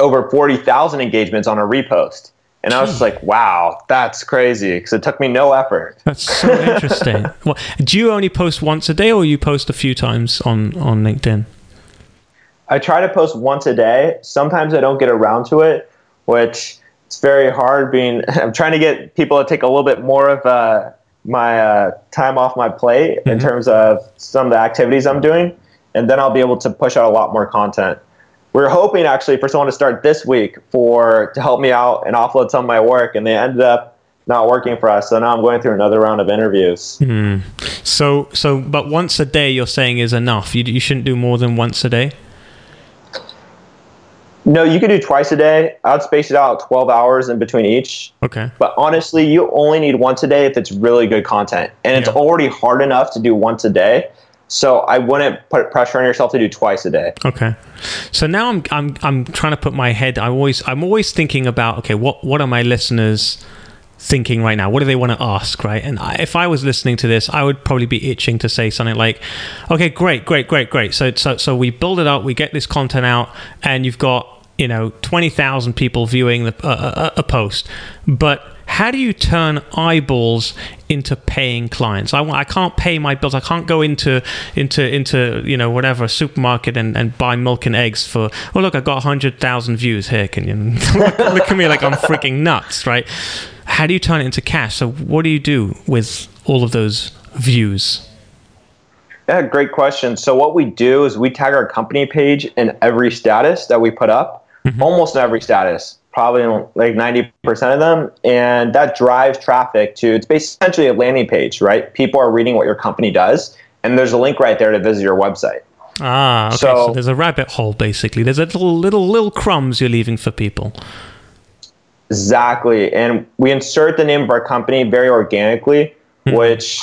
over 40,000 engagements on a repost. And I was just like, wow, that's crazy because it took me no effort. That's so interesting. *laughs* well, do you only post once a day, or you post a few times on on LinkedIn? I try to post once a day. Sometimes I don't get around to it, which it's very hard being. *laughs* I'm trying to get people to take a little bit more of uh, my uh, time off my plate mm-hmm. in terms of some of the activities I'm doing, and then I'll be able to push out a lot more content. We are hoping actually for someone to start this week for to help me out and offload some of my work, and they ended up not working for us. So now I'm going through another round of interviews. Mm. So, so, but once a day, you're saying is enough. You you shouldn't do more than once a day. No, you could do twice a day. I'd space it out 12 hours in between each. Okay. But honestly, you only need once a day if it's really good content. And it's already hard enough to do once a day. So I wouldn't put pressure on yourself to do twice a day. Okay. So now I'm I'm I'm trying to put my head I always I'm always thinking about okay, what what are my listeners thinking right now? What do they want to ask, right? And I, if I was listening to this, I would probably be itching to say something like, "Okay, great, great, great, great." So so so we build it up, we get this content out, and you've got you know 20,000 people viewing the, uh, a, post. But how do you turn eyeballs into paying clients? I, I can't pay my bills. I can't go into into into you know whatever supermarket and, and buy milk and eggs for oh look i got 100000 views here. Can you *laughs* look, look at me like i'm freaking nuts right? How do you turn it into cash? So what do you do with all of those views? Yeah, great question. So what we do is we tag our company page in every status that we put up mm-hmm. almost every status, probably like 90% of them. And that drives traffic to, it's basically essentially a landing page, right? People are reading what your company does. And there's a link right there to visit your website. Ah, okay. So, so there's a rabbit hole basically. There's a little, little, little crumbs you're leaving for people. Exactly. And we insert the name of our company very organically, mm-hmm. which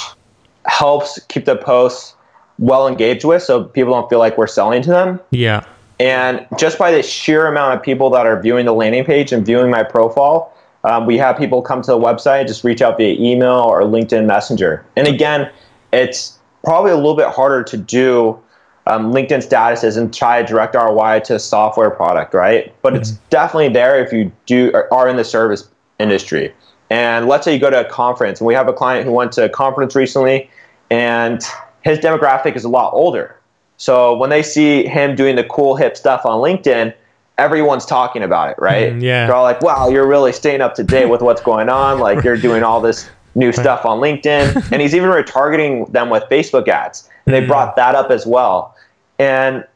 helps keep the posts well engaged with so people don't feel like we're selling to them. Yeah. And just by the sheer amount of people that are viewing the landing page and viewing my profile, um, we have people come to the website, just reach out via email or LinkedIn Messenger. And again, it's probably a little bit harder to do um, LinkedIn statuses and try a direct ROI to a software product, right? But mm-hmm. it's definitely there if you do are in the service industry. And let's say you go to a conference, and we have a client who went to a conference recently, and his demographic is a lot older. So when they see him doing the cool hip stuff on LinkedIn, everyone's talking about it, right? Mm, yeah. They're all like, wow, you're really staying up to date with what's going on. Like you're doing all this new stuff on LinkedIn. And he's even retargeting them with Facebook ads. And they mm. brought that up as well. And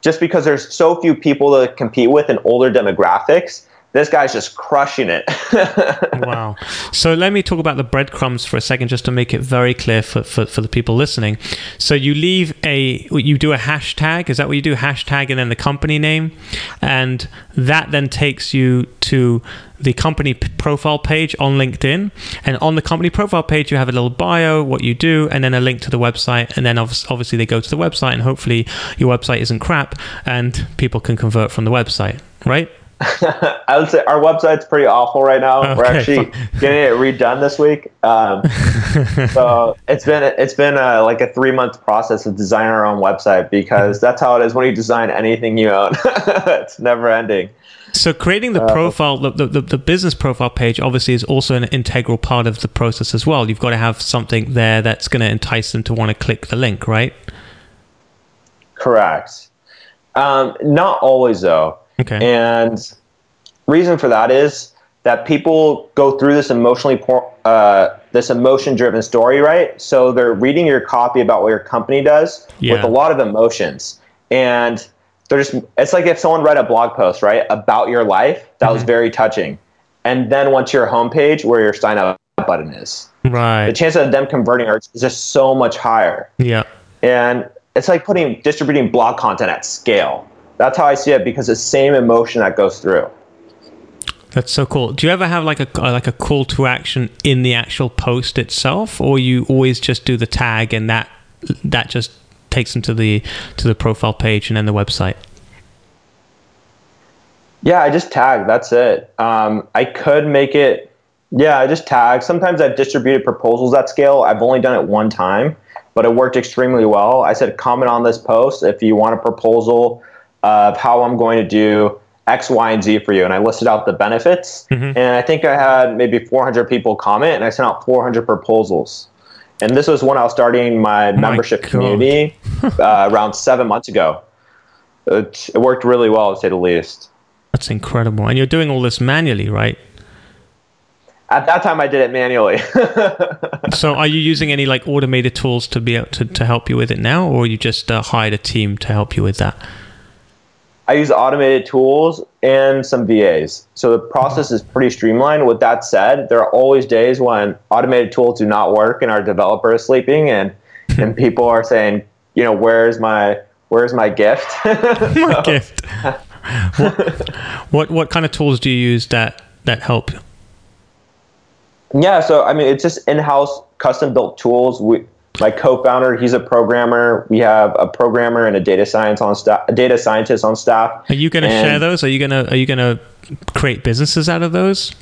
just because there's so few people to compete with in older demographics, this guy's just crushing it. *laughs* wow. So let me talk about the breadcrumbs for a second, just to make it very clear for, for, for, the people listening. So you leave a, you do a hashtag. Is that what you do? Hashtag and then the company name. And that then takes you to the company profile page on LinkedIn. And on the company profile page, you have a little bio, what you do, and then a link to the website. And then obviously they go to the website, and hopefully your website isn't crap and people can convert from the website, right? I would say our website's pretty awful right now. Okay. We're actually getting it redone this week. Um, *laughs* so it's been it's been a, like a three month process of designing our own website because that's how it is when you design anything you own. *laughs* it's never ending. So creating the uh, profile, the, the, the business profile page, obviously is also an integral part of the process as well. You've got to have something there that's going to entice them to want to click the link, right? Correct. Um, not always though. Okay. And reason for that is that people go through this emotionally uh, this emotion driven story, right? So they're reading your copy about what your company does yeah. with a lot of emotions, and they're just it's like if someone read a blog post, right, about your life that mm-hmm. was very touching, and then once your homepage where your sign up button is, right, the chance of them converting is just so much higher. Yeah, and it's like putting distributing blog content at scale. That's how I see it because it's the same emotion that goes through. That's so cool. Do you ever have like a like a call to action in the actual post itself, or you always just do the tag and that that just takes them to the to the profile page and then the website? Yeah, I just tag. That's it. Um, I could make it. Yeah, I just tag. Sometimes I've distributed proposals at scale. I've only done it one time, but it worked extremely well. I said, comment on this post if you want a proposal of how I'm going to do X, Y, and Z for you. And I listed out the benefits. Mm-hmm. And I think I had maybe 400 people comment, and I sent out 400 proposals. And this was when I was starting my membership my community *laughs* uh, around seven months ago. It, it, worked really well, to say the least. That's incredible. And you're doing all this manually, right? At that time, I did it manually. *laughs* so, are you using any like automated tools to be able to, to help you with it now, or you just uh, hired a team to help you with that? I use automated tools and some VAs. So the process is pretty streamlined. With that said, there are always days when automated tools do not work and our developer is sleeping and *laughs* and people are saying, you know, where's my where's my gift? *laughs* my gift. what, what what kind of tools do you use that that help? Yeah, so I mean, it's just in-house custom built tools. We my co-founder, he's a programmer. We have a programmer and a data science on staff, a data scientist on staff. Are you going to share those? Are you going to are you going to create businesses out of those?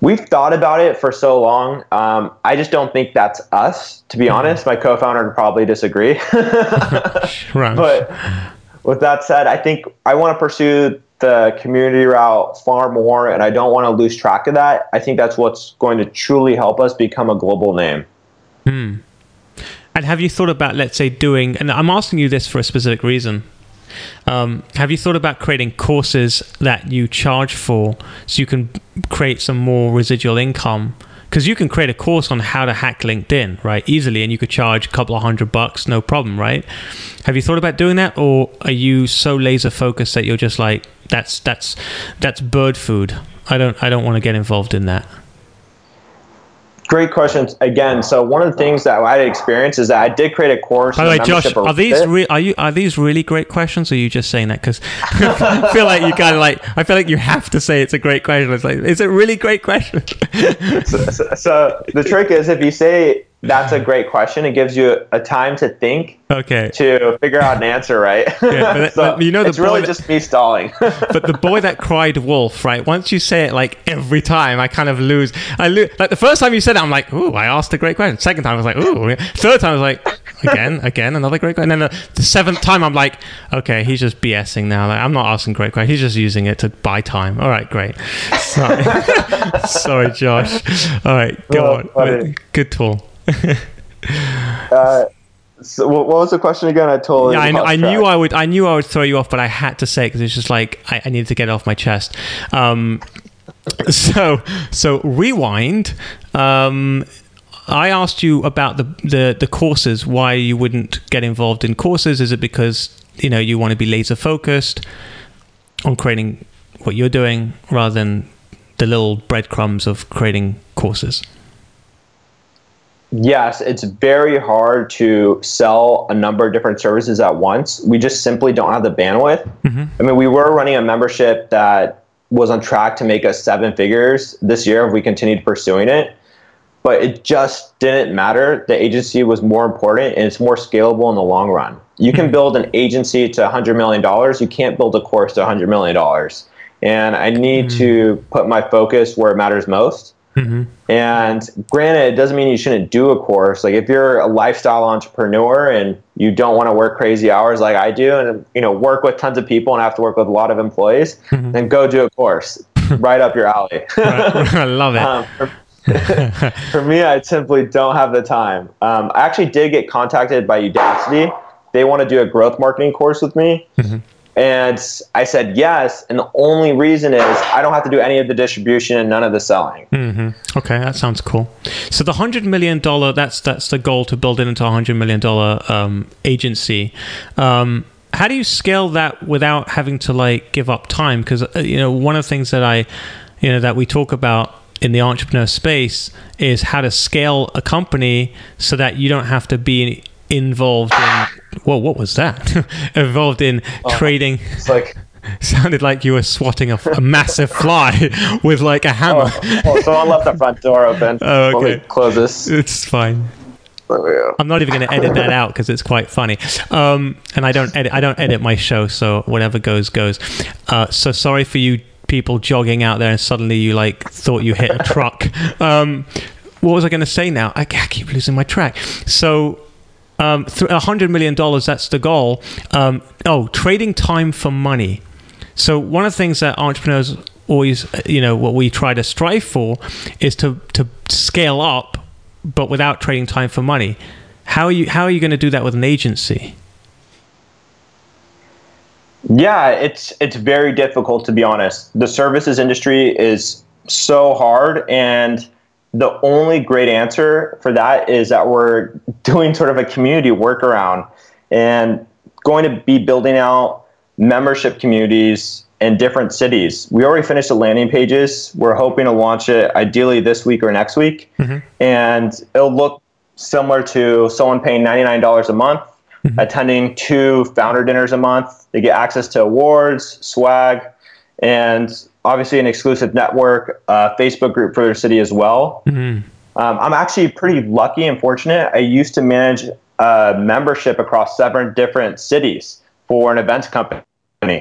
We've thought about it for so long. Um, I just don't think that's us. To be mm-hmm. honest, my co-founder would probably disagree. *laughs* right. But with that said, I think I want to pursue the community route far more, and I don't want to lose track of that. I think that's what's going to truly help us become a global name. Hmm. And have you thought about, let's say, doing, and I'm asking you this for a specific reason. Um, have you thought about creating courses that you charge for so you can create some more residual income? Because you can create a course on how to hack LinkedIn, right, easily, and you could charge a couple of hundred bucks, no problem, right? Have you thought about doing that, or are you so laser focused that you're just like, that's that's that's bird food? I don't I don't want to get involved in that. Great questions again. So one of the things that I had experienced is that I did create a course. By the way, Josh, are these re- are you are these really great questions? Or are you just saying that because *laughs* I feel like you kind of like I feel like you have to say it's a great question. It's like is it really great question? so, so, so the trick is if you say that's a great question. It gives you a time to think. Okay. To figure out an answer, right? *laughs* Yeah, but, *laughs* so but you know, it's really that, just me stalling. *laughs* but the boy that cried wolf, right? Once you say it like every time, I kind of lose. I lose. Like the first time you said it, I'm like, ooh, I asked a great question. Second time, I was like, ooh. Third time, I was like, again, again, another great question. And then the, the seventh time, I'm like, okay, he's just BSing now. Like, I'm not asking great questions. He's just using it to buy time. All right, great. Sorry, Sorry Josh. All right, go on. Good tool. *laughs* uh, so what was the question again? I told. Yeah, I, I knew I would. I knew I would throw you off, but I had to say because it's just like I, I, needed to get it off my chest. Um, *laughs* so so rewind. Um, I asked you about the, the the courses. Why you wouldn't get involved in courses? Is it because you know you want to be laser focused on creating what you're doing rather than the little breadcrumbs of creating courses? Yes, it's very hard to sell a number of different services at once. We just simply don't have the bandwidth. Mm-hmm. I mean, we were running a membership that was on track to make us seven figures this year if we continued pursuing it. But it just didn't matter. The agency was more important and it's more scalable in the long run. You can mm-hmm. build an agency to $100 million. You can't build a course to $100 million. And I need mm-hmm. to put my focus where it matters most. Mm-hmm. And granted, it doesn't mean you shouldn't do a course. Like if you're a lifestyle entrepreneur and you don't want to work crazy hours like I do, and you know work with tons of people and have to work with a lot of employees, mm-hmm. then go do a course *laughs* right up your alley. *laughs* *laughs* I love it. Um, for, for, me, I simply don't have the time. Um, I actually did get contacted by Udacity. They want to do a growth marketing course with me. Mm-hmm. And I said yes. And the only reason is I don't have to do any of the distribution and none of the selling. Mm-hmm. Okay, that sounds cool. So the hundred million dollar that's that's the goal to build it into a hundred million dollar um, agency. Um, how do you scale that without having to like give up time? Because uh, you know one of the things that I you know that we talk about in the entrepreneur space is how to scale a company so that you don't have to be involved in whoa what was that *laughs* involved in oh, trading it's like *laughs* sounded like you were swatting a, a massive fly *laughs* with like a hammer oh, oh, someone left the front door open oh okay close this it's fine I'm not even going to edit that out because it's quite funny. Um, and I don't edit. I don't edit my show, so whatever goes goes. Uh, so sorry for you people jogging out there and suddenly you like thought you hit a truck. Um, what was I going to say now? I, I keep losing my track. So um, $100 million, that's the goal. Um, oh, trading time for money. So, one of the things that entrepreneurs always, uh, you know, what we try to strive for is to, to scale up, but without trading time for money. How are you, how are you going to do that with an agency? Yeah, it's it's very difficult to be honest. The services industry is so hard and the only great answer for that is that we're *laughs* doing sort of a community workaround and going to be building out membership communities in different cities. We already finished the landing pages. We're hoping to launch it ideally this week or next week. Mm-hmm. And it'll look similar to someone paying $99 a month, mm-hmm. attending two founder dinners a month. They get access to awards, swag, and obviously an exclusive network, uh, Facebook group for their city as well. Mm-hmm. Um, I'm actually pretty lucky and fortunate. I used to manage a membership across seven different cities for an events company.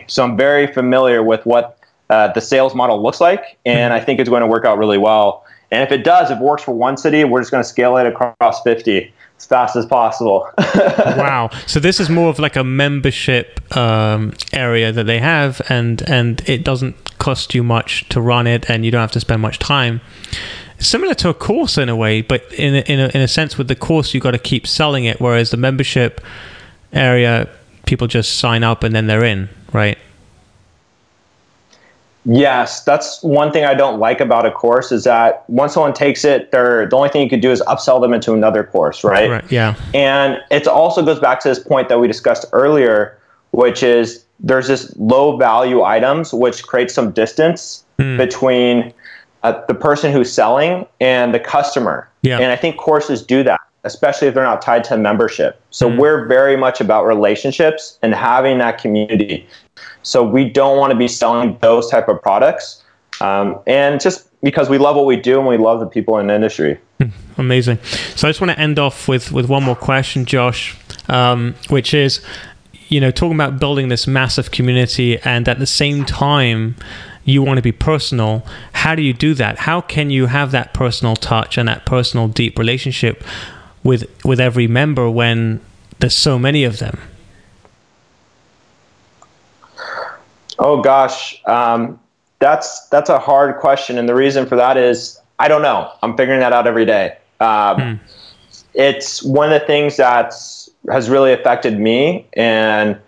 So I'm very familiar with what uh, the sales model looks like, and I think it's going to work out really well. And if it does, if it works for one city, we're just going to scale it across 50 as fast as possible. *laughs* wow! So this is more of like a membership um, area that they have, and and it doesn't cost you much to run it, and you don't have to spend much time. Similar to a course in a way, but in a, in a, in a sense, with the course you got to keep selling it, whereas the membership area, people just sign up and then they're in, right? Yes, that's one thing I don't like about a course is that once someone takes it, they're the only thing you could do is upsell them into another course, right? Right. Yeah. And it also goes back to this point that we discussed earlier, which is there's this low value items which creates some distance mm. between uh, the person who's selling and the customer. Yeah. And I think courses do that, especially if they're not tied to membership. So mm. we're very much about relationships and having that community. So we don't want to be selling those type of products. Um, and just because we love what we do and we love the people in the industry. Hmm, amazing. So I just want to end off with, with one more question, Josh, um, which is, you know, talking about building this massive community and at the same time, you want to be personal. How do you do that? How can you have that personal touch and that personal deep relationship with with every member when there's so many of them? Oh gosh, um, that's that's a hard question, and the reason for that is I don't know. I'm figuring that out every day. Um, hmm. It's one of the things that has really affected me, and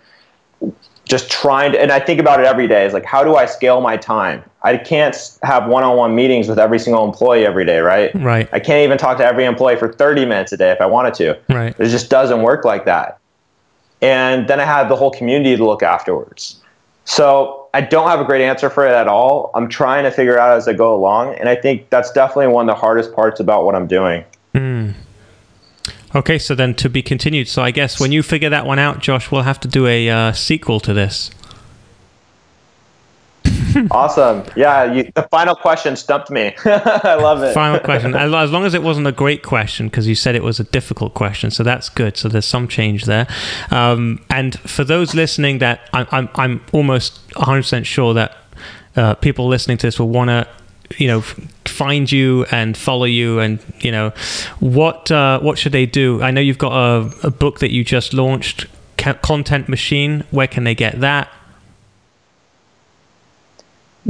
just trying to. And I think about it every day. Is like, how do I scale my time? I can't have one-on-one meetings with every single employee every day, right? Right. I can't even talk to every employee for 30 minutes a day if I wanted to. Right. It just doesn't work like that. And then I have the whole community to look afterwards. So I don't have a great answer for it at all. I'm trying to figure out as I go along, and I think that's definitely one of the hardest parts about what I'm doing. Mm. Okay, so then to be continued. So I guess when you figure that one out, Josh, we'll have to do a uh, sequel to this. Awesome. Yeah, you, the final question stumped me. *laughs* I love it. Final question. As long as it wasn't a great question, because you said it was a difficult question, so that's good. So there's some change there. Um, and for those listening, that I'm, I'm, I'm almost 100% sure that uh, people listening to this will want to you know find you and follow you and you know what uh, what should they do i know you've got a, a book that you just launched content machine where can they get that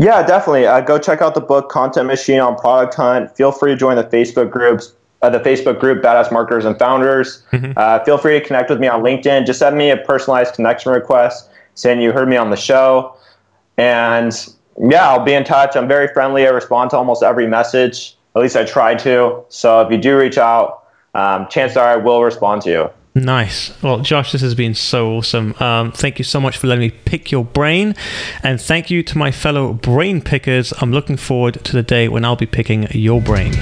yeah, definitely. Uh, go check out the book Content Machine on Product Hunt. Feel free to join the Facebook groups, uh, the Facebook group Badass Marketers and Founders. Mm-hmm. Uh, feel free to connect with me on LinkedIn. Just send me a personalized connection request saying you heard me on the show, and yeah, I'll be in touch. I'm very friendly. I respond to almost every message. At least I try to. So if you do reach out, um, chances are I will respond to you. Nice. Well, Josh, this has been so awesome. Um, thank you so much for letting me pick your brain. And thank you to my fellow brain pickers. I'm looking forward to the day when I'll be picking your brain.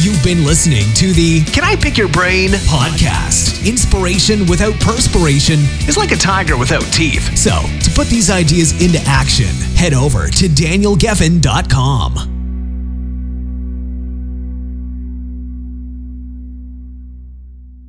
You've been listening to the Can I Pick Your Brain podcast. Inspiration without perspiration is like a tiger without teeth. So, to put these ideas into action, head over to danielgeffen.com.